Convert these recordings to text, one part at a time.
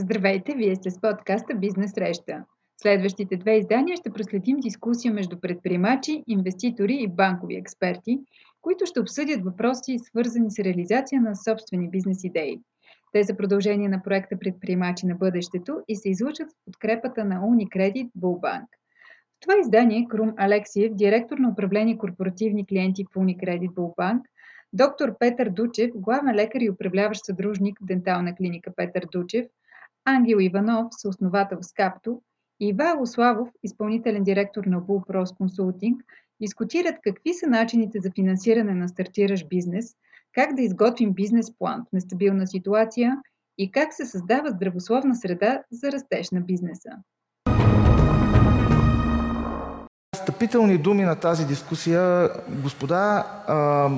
Здравейте, вие сте с подкаста Бизнес Среща. Следващите две издания ще проследим дискусия между предприемачи, инвеститори и банкови експерти, които ще обсъдят въпроси, свързани с реализация на собствени бизнес идеи. Те са продължение на проекта Предприемачи на бъдещето и се излучат в подкрепата на Unicredit Bullbank. В това издание Крум Алексиев, директор на управление корпоративни клиенти в Unicredit Bullbank, доктор Петър Дучев, главен лекар и управляващ съдружник в дентална клиника Петър Дучев – Ангел Иванов, съосновател с Капто, и Ивайло Славов, изпълнителен директор на Bullpros Consulting, дискутират какви са начините за финансиране на стартиращ бизнес, как да изготвим бизнес план в нестабилна ситуация и как се създава здравословна среда за растеж на бизнеса. Стъпителни думи на тази дискусия. Господа, а,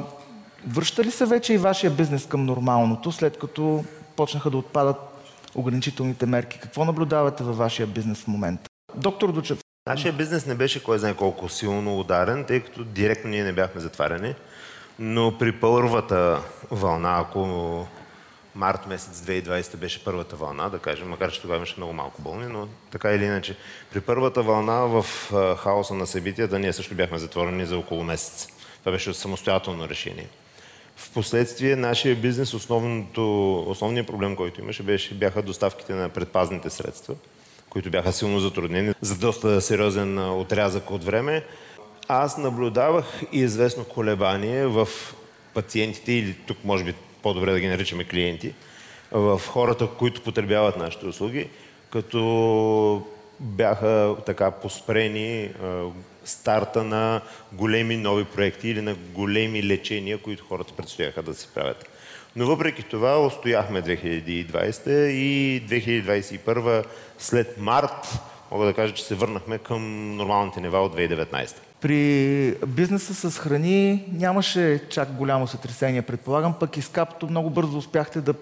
връща ли се вече и вашия бизнес към нормалното, след като почнаха да отпадат ограничителните мерки. Какво наблюдавате във вашия бизнес в момента? Доктор Дучев. Нашия бизнес не беше кой знае колко силно ударен, тъй като директно ние не бяхме затваряни. Но при първата вълна, ако март месец 2020 беше първата вълна, да кажем, макар че тогава имаше много малко болни, но така или иначе, при първата вълна в хаоса на събитията ние също бяхме затворени за около месец. Това беше самостоятелно решение. Впоследствие нашия бизнес, основният проблем, който имаше, беше, бяха доставките на предпазните средства, които бяха силно затруднени за доста сериозен отрязък от време. Аз наблюдавах и известно колебание в пациентите, или тук може би по-добре да ги наричаме клиенти, в хората, които потребяват нашите услуги, като бяха така поспрени старта на големи нови проекти или на големи лечения, които хората предстояха да се правят. Но въпреки това устояхме 2020 и 2021 след март мога да кажа, че се върнахме към нормалните нива от 2019. При бизнеса с храни нямаше чак голямо сътресение, предполагам, пък и с капто много бързо успяхте да,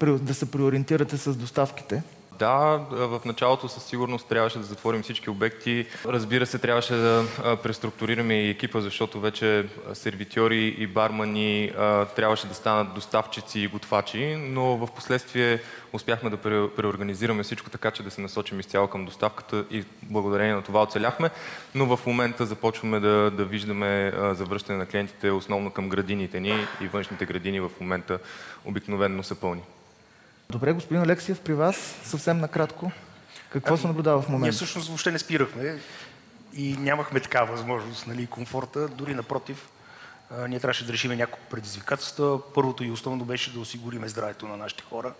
да се приориентирате с доставките. Да, в началото със сигурност трябваше да затворим всички обекти. Разбира се, трябваше да преструктурираме и екипа, защото вече сервитьори и бармани трябваше да станат доставчици и готвачи, но в последствие успяхме да преорганизираме всичко така, че да се насочим изцяло към доставката и благодарение на това оцеляхме. Но в момента започваме да, да виждаме завръщане на клиентите основно към градините ни и външните градини в момента обикновенно са пълни. Добре, господин Алексиев, при вас съвсем накратко. Какво а, се наблюдава в момента? Ние всъщност въобще не спирахме и нямахме такава възможност, нали, комфорта. Дори напротив, а, ние трябваше да решим няколко предизвикателства. Първото и основно беше да осигурим здравето на нашите хора,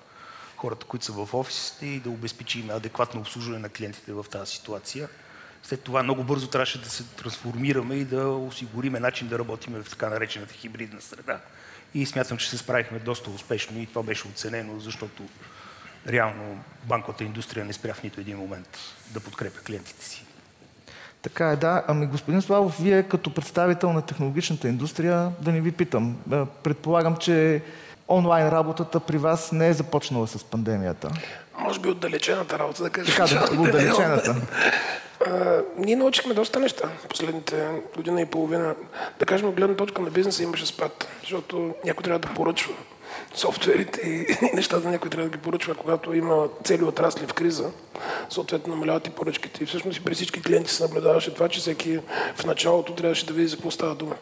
хората, които са в офисите и да обезпечим адекватно обслужване на клиентите в тази ситуация. След това много бързо трябваше да се трансформираме и да осигурим начин да работим в така наречената хибридна среда и смятам, че се справихме доста успешно и това беше оценено, защото реално банковата индустрия не спря в нито един момент да подкрепя клиентите си. Така е, да. Ами господин Славов, вие като представител на технологичната индустрия, да не ви питам, предполагам, че онлайн работата при вас не е започнала с пандемията. Може би отдалечената работа, да кажем. Така, да, отдалечената. А, ние научихме доста неща последните година и половина. Да кажем, от гледна точка на бизнеса имаше спад, защото някой трябва да поръчва софтуерите и нещата някой трябва да ги поръчва, когато има цели отрасли в криза, съответно намаляват и поръчките. И всъщност и при всички клиенти се наблюдаваше това, че всеки в началото трябваше да види за какво става дума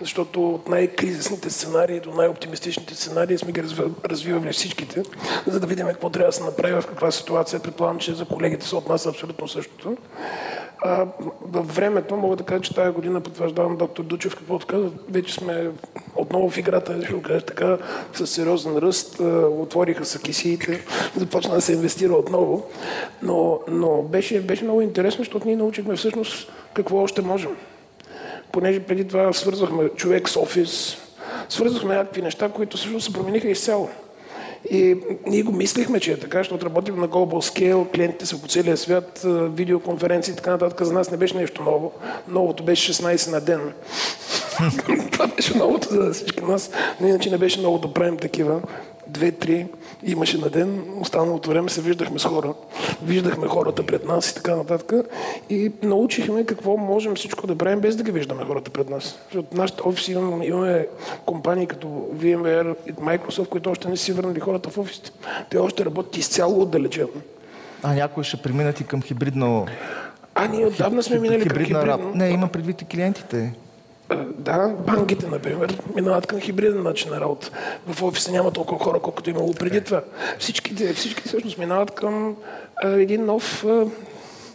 защото от най-кризисните сценарии до най-оптимистичните сценарии сме ги развивали всичките, за да видим какво трябва да се направи, в каква ситуация. Предполагам, че за колегите се отнася абсолютно същото. А, във времето мога да кажа, че тази година потвърждавам доктор Дучев, какво каза, вече сме отново в играта, ще го кажа така, с сериозен ръст, отвориха са кисиите, започна да се инвестира отново, но, но беше, беше много интересно, защото ние научихме всъщност какво още можем понеже преди това свързвахме човек с офис, свързвахме някакви неща, които всъщност се промениха изцяло. И ние го мислихме, че е така, защото работим на global scale, клиентите са по целия свят, видеоконференции и така нататък. За нас не беше нещо ново. Новото беше 16 на ден. Това беше новото за всички нас, но иначе не беше много да правим такива. Две-три имаше на ден, останалото време се виждахме с хора. Виждахме хората пред нас и така нататък. И научихме какво можем всичко да правим без да ги виждаме хората пред нас. Защото нашите офиси имаме, имаме компании като VMware и Microsoft, които още не си върнали хората в офисите. Те още работят изцяло отдалечено. А някои ще преминат и към хибридно... А, ние отдавна сме минали към хибридно. Не, има предвид и клиентите. Да, банките, например, минават към хибриден начин на работа. В офиса няма толкова хора, колкото имало преди това. Всичките, всички всъщност минават към а, един нов, а,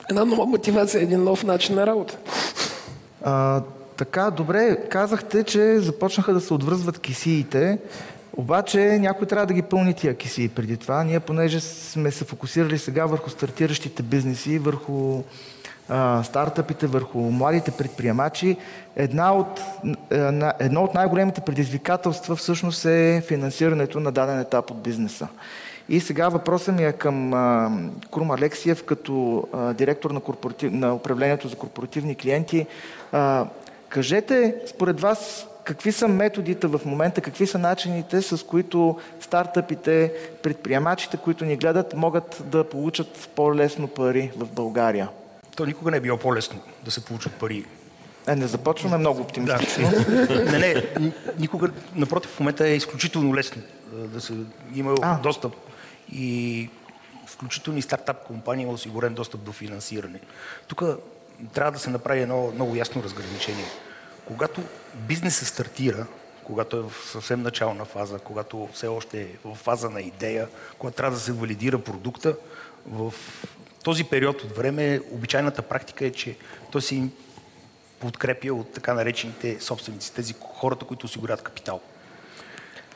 една нова мотивация, един нов начин на работа. А, така, добре, казахте, че започнаха да се отвръзват кисиите, обаче някой трябва да ги пълни тия кисии преди това. Ние, понеже сме се фокусирали сега върху стартиращите бизнеси, върху стартъпите, върху младите предприемачи, една от, едно от най-големите предизвикателства всъщност е финансирането на даден етап от бизнеса. И сега въпросът ми е към а, Крум Алексиев, като директор на, корпоратив, на управлението за корпоративни клиенти. Кажете, според вас, какви са методите в момента, какви са начините, с които стартъпите, предприемачите, които ни гледат, могат да получат по-лесно пари в България? То никога не е било по-лесно да се получат пари. Е, не започваме много оптимистично. Да. не, не, никога, напротив, в момента е изключително лесно да се има а. достъп и включително и стартап компания има осигурен достъп до финансиране. Тук трябва да се направи едно много ясно разграничение. Когато бизнесът стартира, когато е в съвсем начална фаза, когато все още е в фаза на идея, когато трябва да се валидира продукта, в този период от време обичайната практика е, че той се им подкрепя от така наречените собственици, тези хората, които осигуряват капитал.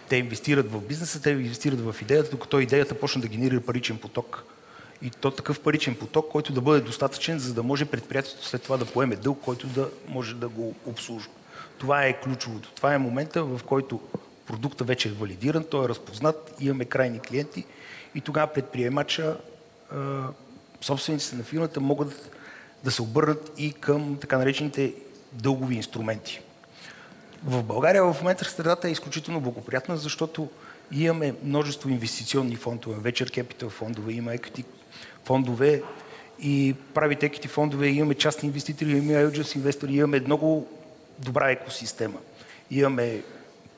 Те инвестират в бизнеса, те инвестират в идеята, докато идеята почне да генерира паричен поток. И то такъв паричен поток, който да бъде достатъчен, за да може предприятието след това да поеме дълг, който да може да го обслужва. Това е ключовото. Това е момента, в който продукта вече е валидиран, той е разпознат, имаме крайни клиенти и тогава предприемача, собствениците на фирмата могат да се обърнат и към така наречените дългови инструменти. В България в момента средата е изключително благоприятна, защото имаме множество инвестиционни фондове, вечер Capital фондове, има equity фондове и правите equity фондове, имаме частни инвеститори, имаме angels инвестори, имаме много добра екосистема. Имаме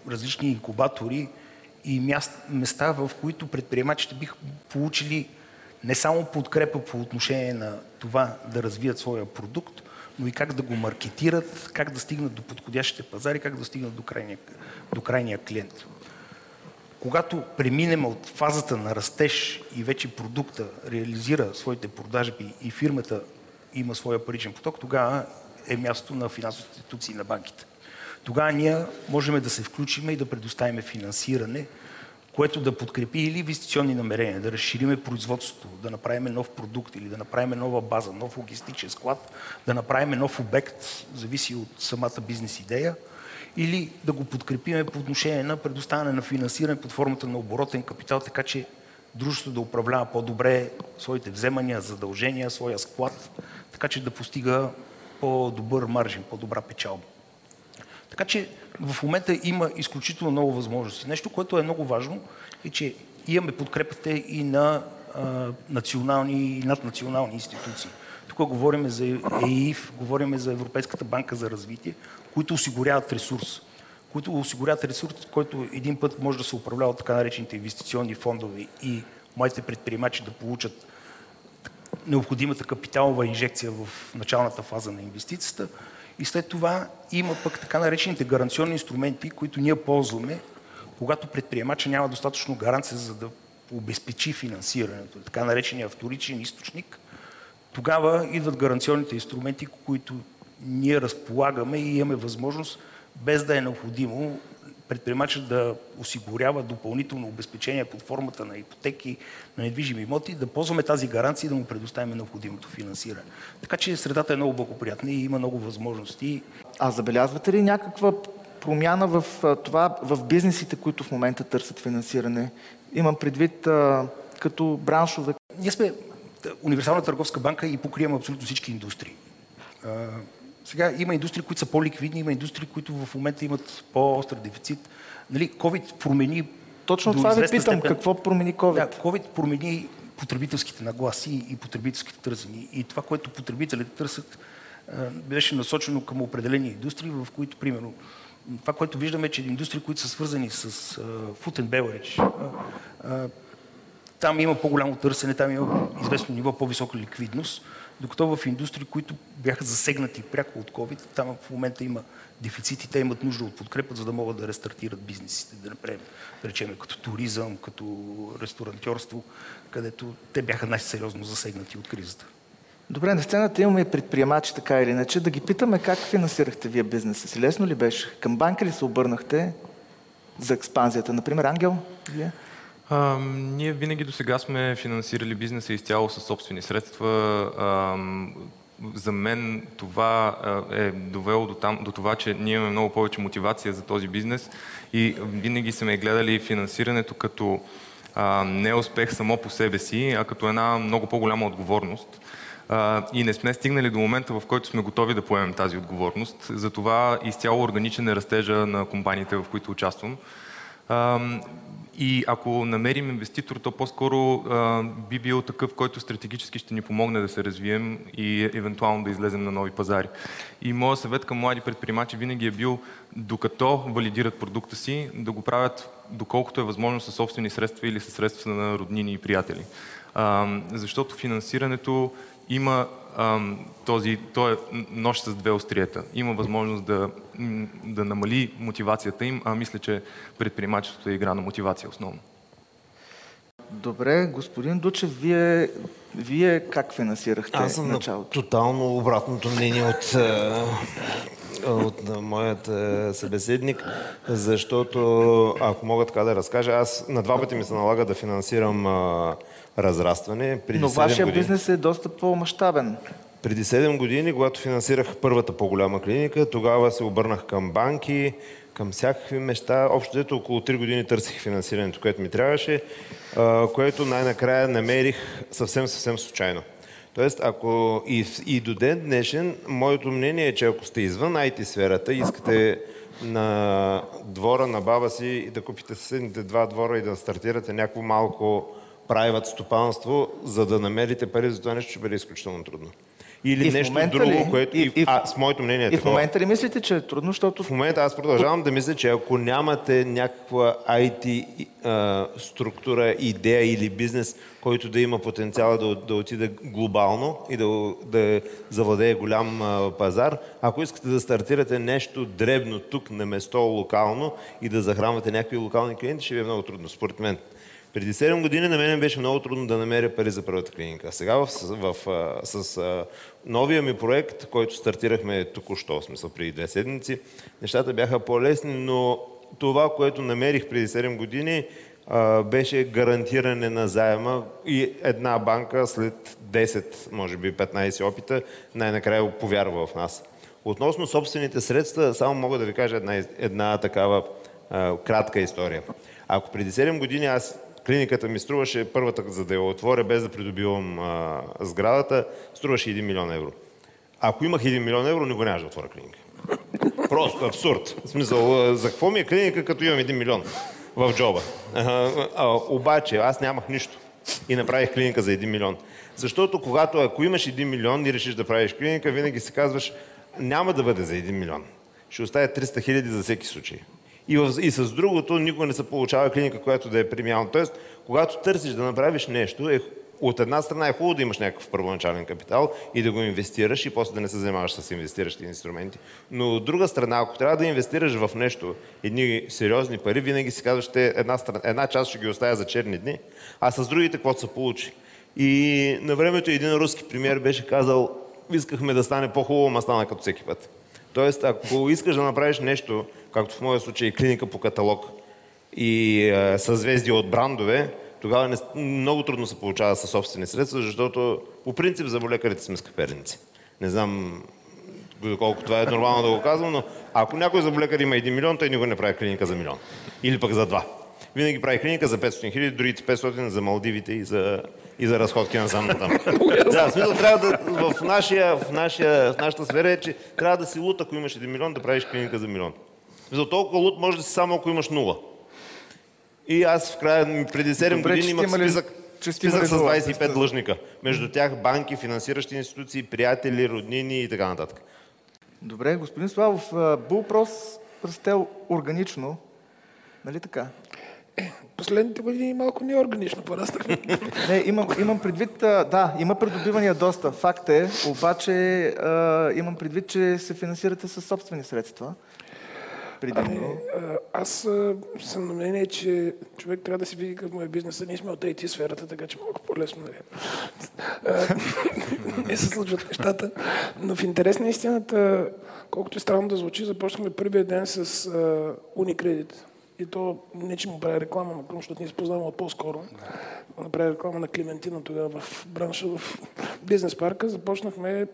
различни инкубатори и места, в които предприемачите биха получили не само подкрепа по отношение на това да развият своя продукт, но и как да го маркетират, как да стигнат до подходящите пазари, как да стигнат до крайния, до крайния клиент. Когато преминем от фазата на растеж и вече продукта реализира своите продажби и фирмата има своя паричен поток, тогава е място на финансови институции на банките. Тогава ние можем да се включим и да предоставим финансиране което да подкрепи или инвестиционни намерения, да разшириме производството, да направим нов продукт или да направим нова база, нов логистичен склад, да направим нов обект, зависи от самата бизнес идея, или да го подкрепиме по отношение на предоставяне на финансиране под формата на оборотен капитал, така че дружеството да управлява по-добре своите вземания, задължения, своя склад, така че да постига по-добър маржин, по-добра печалба. Така че в момента има изключително много възможности. Нещо, което е много важно, е, че имаме подкрепата и на а, национални и наднационални институции. Тук говорим за ЕИФ, говорим за Европейската банка за развитие, които осигуряват ресурс. Които осигуряват ресурс, който един път може да се управлява от така наречените инвестиционни фондове и моите предприемачи да получат необходимата капиталова инжекция в началната фаза на инвестицията, и след това има пък така наречените гаранционни инструменти, които ние ползваме, когато предприемача няма достатъчно гаранция за да обезпечи финансирането, така наречения вторичен източник, тогава идват гаранционните инструменти, които ние разполагаме и имаме възможност, без да е необходимо предприемачът да осигурява допълнително обезпечение под формата на ипотеки, на недвижими имоти, да ползваме тази гаранция и да му предоставим необходимото финансиране. Така че средата е много благоприятна и има много възможности. А забелязвате ли някаква промяна в това, в бизнесите, които в момента търсят финансиране? Имам предвид а, като браншове. Ние сме универсална търговска банка и покриваме абсолютно всички индустрии. Сега има индустрии, които са по-ликвидни, има индустрии, които в момента имат по-остър дефицит. Нали, COVID промени точно това ви питам. степен- Какво промени COVID? Да, COVID промени потребителските нагласи и потребителските търсени. И това, което потребителите търсят, а, беше насочено към определени индустрии, в които, примерно, това, което виждаме, е, че индустрии, които са свързани с а, food and beverage, там има по-голямо търсене, там има известно ниво по-висока ликвидност, докато в индустрии, които бяха засегнати пряко от COVID, там в момента има дефицити, те имат нужда от подкрепа, за да могат да рестартират бизнесите, да направим, да речем, като туризъм, като ресторантьорство, където те бяха най-сериозно засегнати от кризата. Добре, на сцената имаме предприемачи, така или иначе. Да ги питаме как финансирахте вие бизнеса си. Лесно ли беше? Към банка ли се обърнахте за експанзията? Например, Ангел? Вие? А, ние винаги до сега сме финансирали бизнеса изцяло със собствени средства. А, за мен това е довело до, там, до това, че ние имаме много повече мотивация за този бизнес и винаги сме гледали финансирането като а, не успех само по себе си, а като една много по-голяма отговорност. А, и не сме стигнали до момента, в който сме готови да поемем тази отговорност. Затова изцяло органичен е растежа на компаниите, в които участвам. И ако намерим инвеститор, то по-скоро а, би бил такъв, който стратегически ще ни помогне да се развием и евентуално да излезем на нови пазари. И моят съвет към млади предприемачи винаги е бил, докато валидират продукта си, да го правят доколкото е възможно със собствени средства или със средства на роднини и приятели. А, защото финансирането има ам, този, той е нощ с две остриета. Има възможност да, да намали мотивацията им, а мисля, че предприемачеството е игра на мотивация основно. Добре, господин Дучев, вие, вие как финансирахте Аз съм на началото? тотално обратното мнение от, от моят събеседник, защото, ако мога така да разкажа, аз на два пъти ми се налага да финансирам а, разрастване. Преди Но 7 вашия години. бизнес е доста по-масштабен. Преди 7 години, когато финансирах първата по-голяма клиника, тогава се обърнах към банки, към всякакви неща. Общо дето около 3 години търсих финансирането, което ми трябваше, което най-накрая намерих съвсем, съвсем случайно. Тоест, ако и, и до ден днешен, моето мнение е, че ако сте извън IT сферата искате на двора на баба си да купите съседните два двора и да стартирате някакво малко private стопанство, за да намерите пари за това нещо, ще бъде изключително трудно. Или И в нещо друго, ли? което... И- И, в- а, с моето мнение е И в такова. момента ли мислите, че е трудно, защото В момента аз продължавам да мисля, че ако нямате някаква IT а, структура, идея или бизнес, който да има потенциала да, да отиде глобално и да, да завладее голям а, пазар, ако искате да стартирате нещо дребно тук на место, локално и да захранвате някакви локални клиенти, ще ви е много трудно, според мен. Преди 7 години на мен беше много трудно да намеря пари за първата клиника. Сега в, в, а, с а, новия ми проект, който стартирахме току-що, в смисъл преди две седмици, нещата бяха по-лесни, но това, което намерих преди 7 години, а, беше гарантиране на заема и една банка след 10, може би 15 опита, най-накрая повярва в нас. Относно собствените средства, само мога да ви кажа една, една такава а, кратка история. Ако преди 7 години аз клиниката ми струваше първата, за да я отворя, без да придобивам а, сградата, струваше 1 милион евро. Ако имах 1 милион евро, не го нямаше да отворя клиника. Просто абсурд. В смисъл, за какво ми е клиника, като имам 1 милион в джоба? А, а, обаче, аз нямах нищо. И направих клиника за 1 милион. Защото когато, ако имаш 1 милион и решиш да правиш клиника, винаги си казваш, няма да бъде за 1 милион. Ще оставя 300 хиляди за всеки случай. И, в, и с другото никога не се получава клиника, която да е премиална. Тоест, когато търсиш да направиш нещо, е, от една страна е хубаво да имаш някакъв първоначален капитал и да го инвестираш и после да не се занимаваш с инвестиращи инструменти. Но от друга страна, ако трябва да инвестираш в нещо, едни сериозни пари, винаги си казваш, че една, страна, една част ще ги оставя за черни дни, а с другите какво се получи. И на времето един руски премьер беше казал, искахме да стане по-хубаво, ма стана като всеки път. Тоест, ако искаш да направиш нещо, както в моя случай клиника по каталог и е, съзвездие от брандове, тогава не, много трудно се получава със собствени средства, защото по принцип за лекарите сме скъперници. Не знам доколко това е нормално да го казвам, но ако някой заболекар има 1 милион, той никога не прави клиника за милион. Или пък за два. Винаги прави клиника за 500 хиляди, другите 500 за Малдивите и за, и за разходки на сам там. да, в смисъл трябва да, в, нашия, в, нашия, в нашата сфера е, че трябва да си лут, ако имаш 1 милион, да правиш клиника за милион. За толкова лут може да си само ако имаш нула. И аз в края, преди 7 Добре, години имах имали- списък, списък с нула. 25 длъжника. Между тях банки, финансиращи институции, приятели, роднини и така нататък. Добре, господин Славов, Булпрос расте органично, нали така? Последните години малко неорганично пораснахме. Не, имам, имам предвид, да, има придобивания доста, факт е, обаче а, имам предвид, че се финансирате със собствени средства. Предимно. Аз съм на мнение, че човек трябва да си види какъв му е бизнеса. Ние сме от IT сферата, така че малко по-лесно нали? Не се случват нещата. Но в интерес на истината, колкото е странно да звучи, започнахме първия ден с Unicredit. И то не, че му прави реклама на Крум, защото ние се познаваме от по-скоро. Направи реклама на Клементина тогава в бранша, в бизнес парка. Започнахме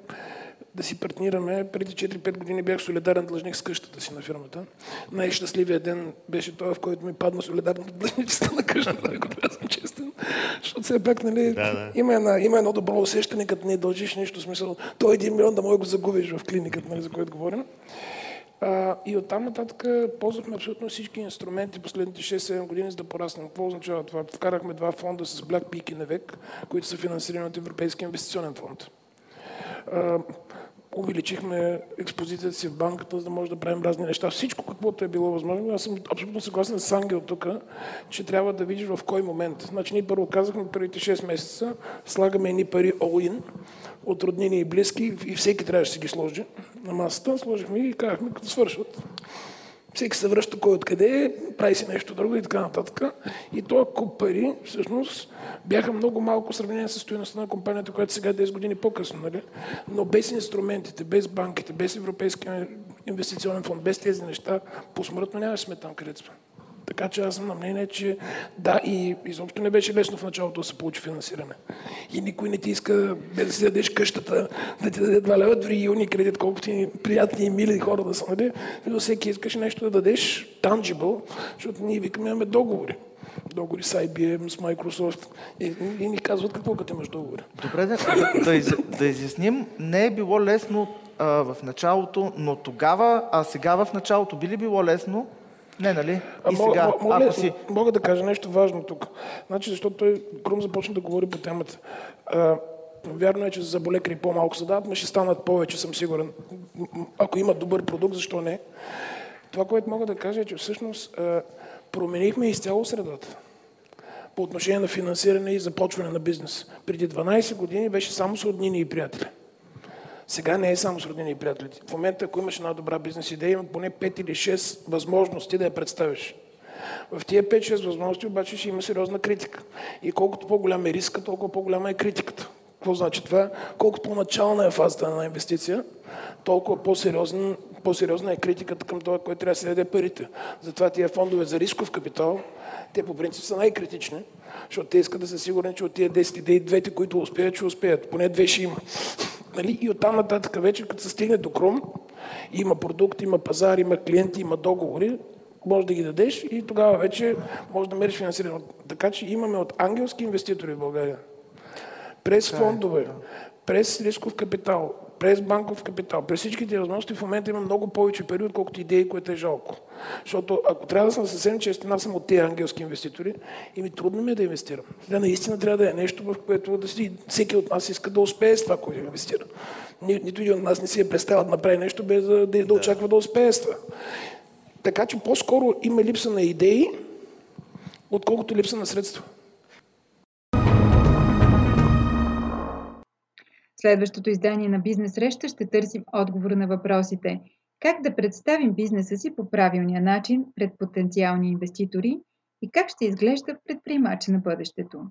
да си партнираме. Преди 4-5 години бях солидарен длъжник с къщата си на фирмата. Най-щастливия ден беше този, в който ми падна солидарната длъжничество на къщата, ако трябва да съм честен. Защото все пак, нали, Да, да. Има, една, има едно добро усещане, като не дължиш нищо, смисъл, той един милион да може го загубиш в клиниката, нали, за който говорим. А, и оттам нататък ползвахме абсолютно всички инструменти последните 6-7 години, за да пораснем. Какво означава това? Вкарахме два фонда с Black Peak и Невек, които са финансирани от Европейския инвестиционен фонд. А, увеличихме експозицията си в банката, за да може да правим разни неща. Всичко, каквото е било възможно. Аз съм абсолютно съгласен с Ангел тук, че трябва да видиш в кой момент. Значи ние първо казахме, първите 6 месеца слагаме едни пари all-in от роднини и близки и всеки трябваше да си ги сложи на масата. Сложихме и казахме, като свършват. Всеки се връща кой откъде е, прави си нещо друго и така нататък. И този куп пари, всъщност, бяха много малко в сравнение с стоеността на компанията, която сега е 10 години по-късно. Нали? Но без инструментите, без банките, без Европейския инвестиционен фонд, без тези неща, посмъртно нямаше сме там, където сме. Така че аз съм на мнение, че да, и изобщо не беше лесно в началото да се получи финансиране. И никой не ти иска, да си дадеш къщата, да ти даде 2 лева, дори юни кредит, колкото и приятни и мили хора да са, нали? Но всеки искаш нещо да дадеш tangible, защото ние викаме, имаме договори. Договори с IBM, с Microsoft. И, и ни казват какво като имаш договори. Добре, да, да, из, да изясним, не е било лесно а, в началото, но тогава, а сега в началото би ли било лесно? Не, нали? А И сега, мога, мога, ако си... мога да кажа нещо важно тук. Значи, защото той Крум започна да говори по темата. А, вярно е, че за заболекари по-малко се дават, но ще станат повече, съм сигурен. Ако има добър продукт, защо не? Това, което мога да кажа е, че всъщност а, променихме изцяло средата по отношение на финансиране и започване на бизнес. Преди 12 години беше само с роднини и приятели. Сега не е само с роднини и приятели. В момента, ако имаш една добра бизнес идея, има поне 5 или 6 възможности да я представиш. В тия 5-6 възможности обаче ще има сериозна критика. И колкото по-голям е риска, толкова по-голяма е критиката. Какво значи това? Колкото по-начална е фазата на инвестиция, толкова по-сериозна, по-сериозна е критиката към това, който трябва да се даде парите. Затова тия фондове за рисков капитал, те по принцип са най-критични, защото те искат да са сигурни, че от тия 10 идеи, двете, които успеят, ще успеят. Поне две ще има. Нали? И оттам нататък вече, като се стигне до Крум, има продукт, има пазар, има клиенти, има договори, може да ги дадеш и тогава вече може да мериш финансиране. Така че имаме от ангелски инвеститори в България, през фондове, през рисков капитал, през банков капитал, през всичките възможности в момента има много повече пари, отколкото идеи, което е жалко. Защото ако трябва да съм съвсем честен, аз съм от тези ангелски инвеститори и ми трудно ми е да инвестирам. Сега наистина трябва да е нещо, в което да си, всеки от нас иска да успее с това, което инвестира. Ни, нито един от нас не си е представил да направи нещо, без да, да, да очаква да успее с това. Така че по-скоро има липса на идеи, отколкото липса на средства. Следващото издание на Бизнес среща ще търсим отговор на въпросите как да представим бизнеса си по правилния начин пред потенциални инвеститори и как ще изглежда предприемач на бъдещето.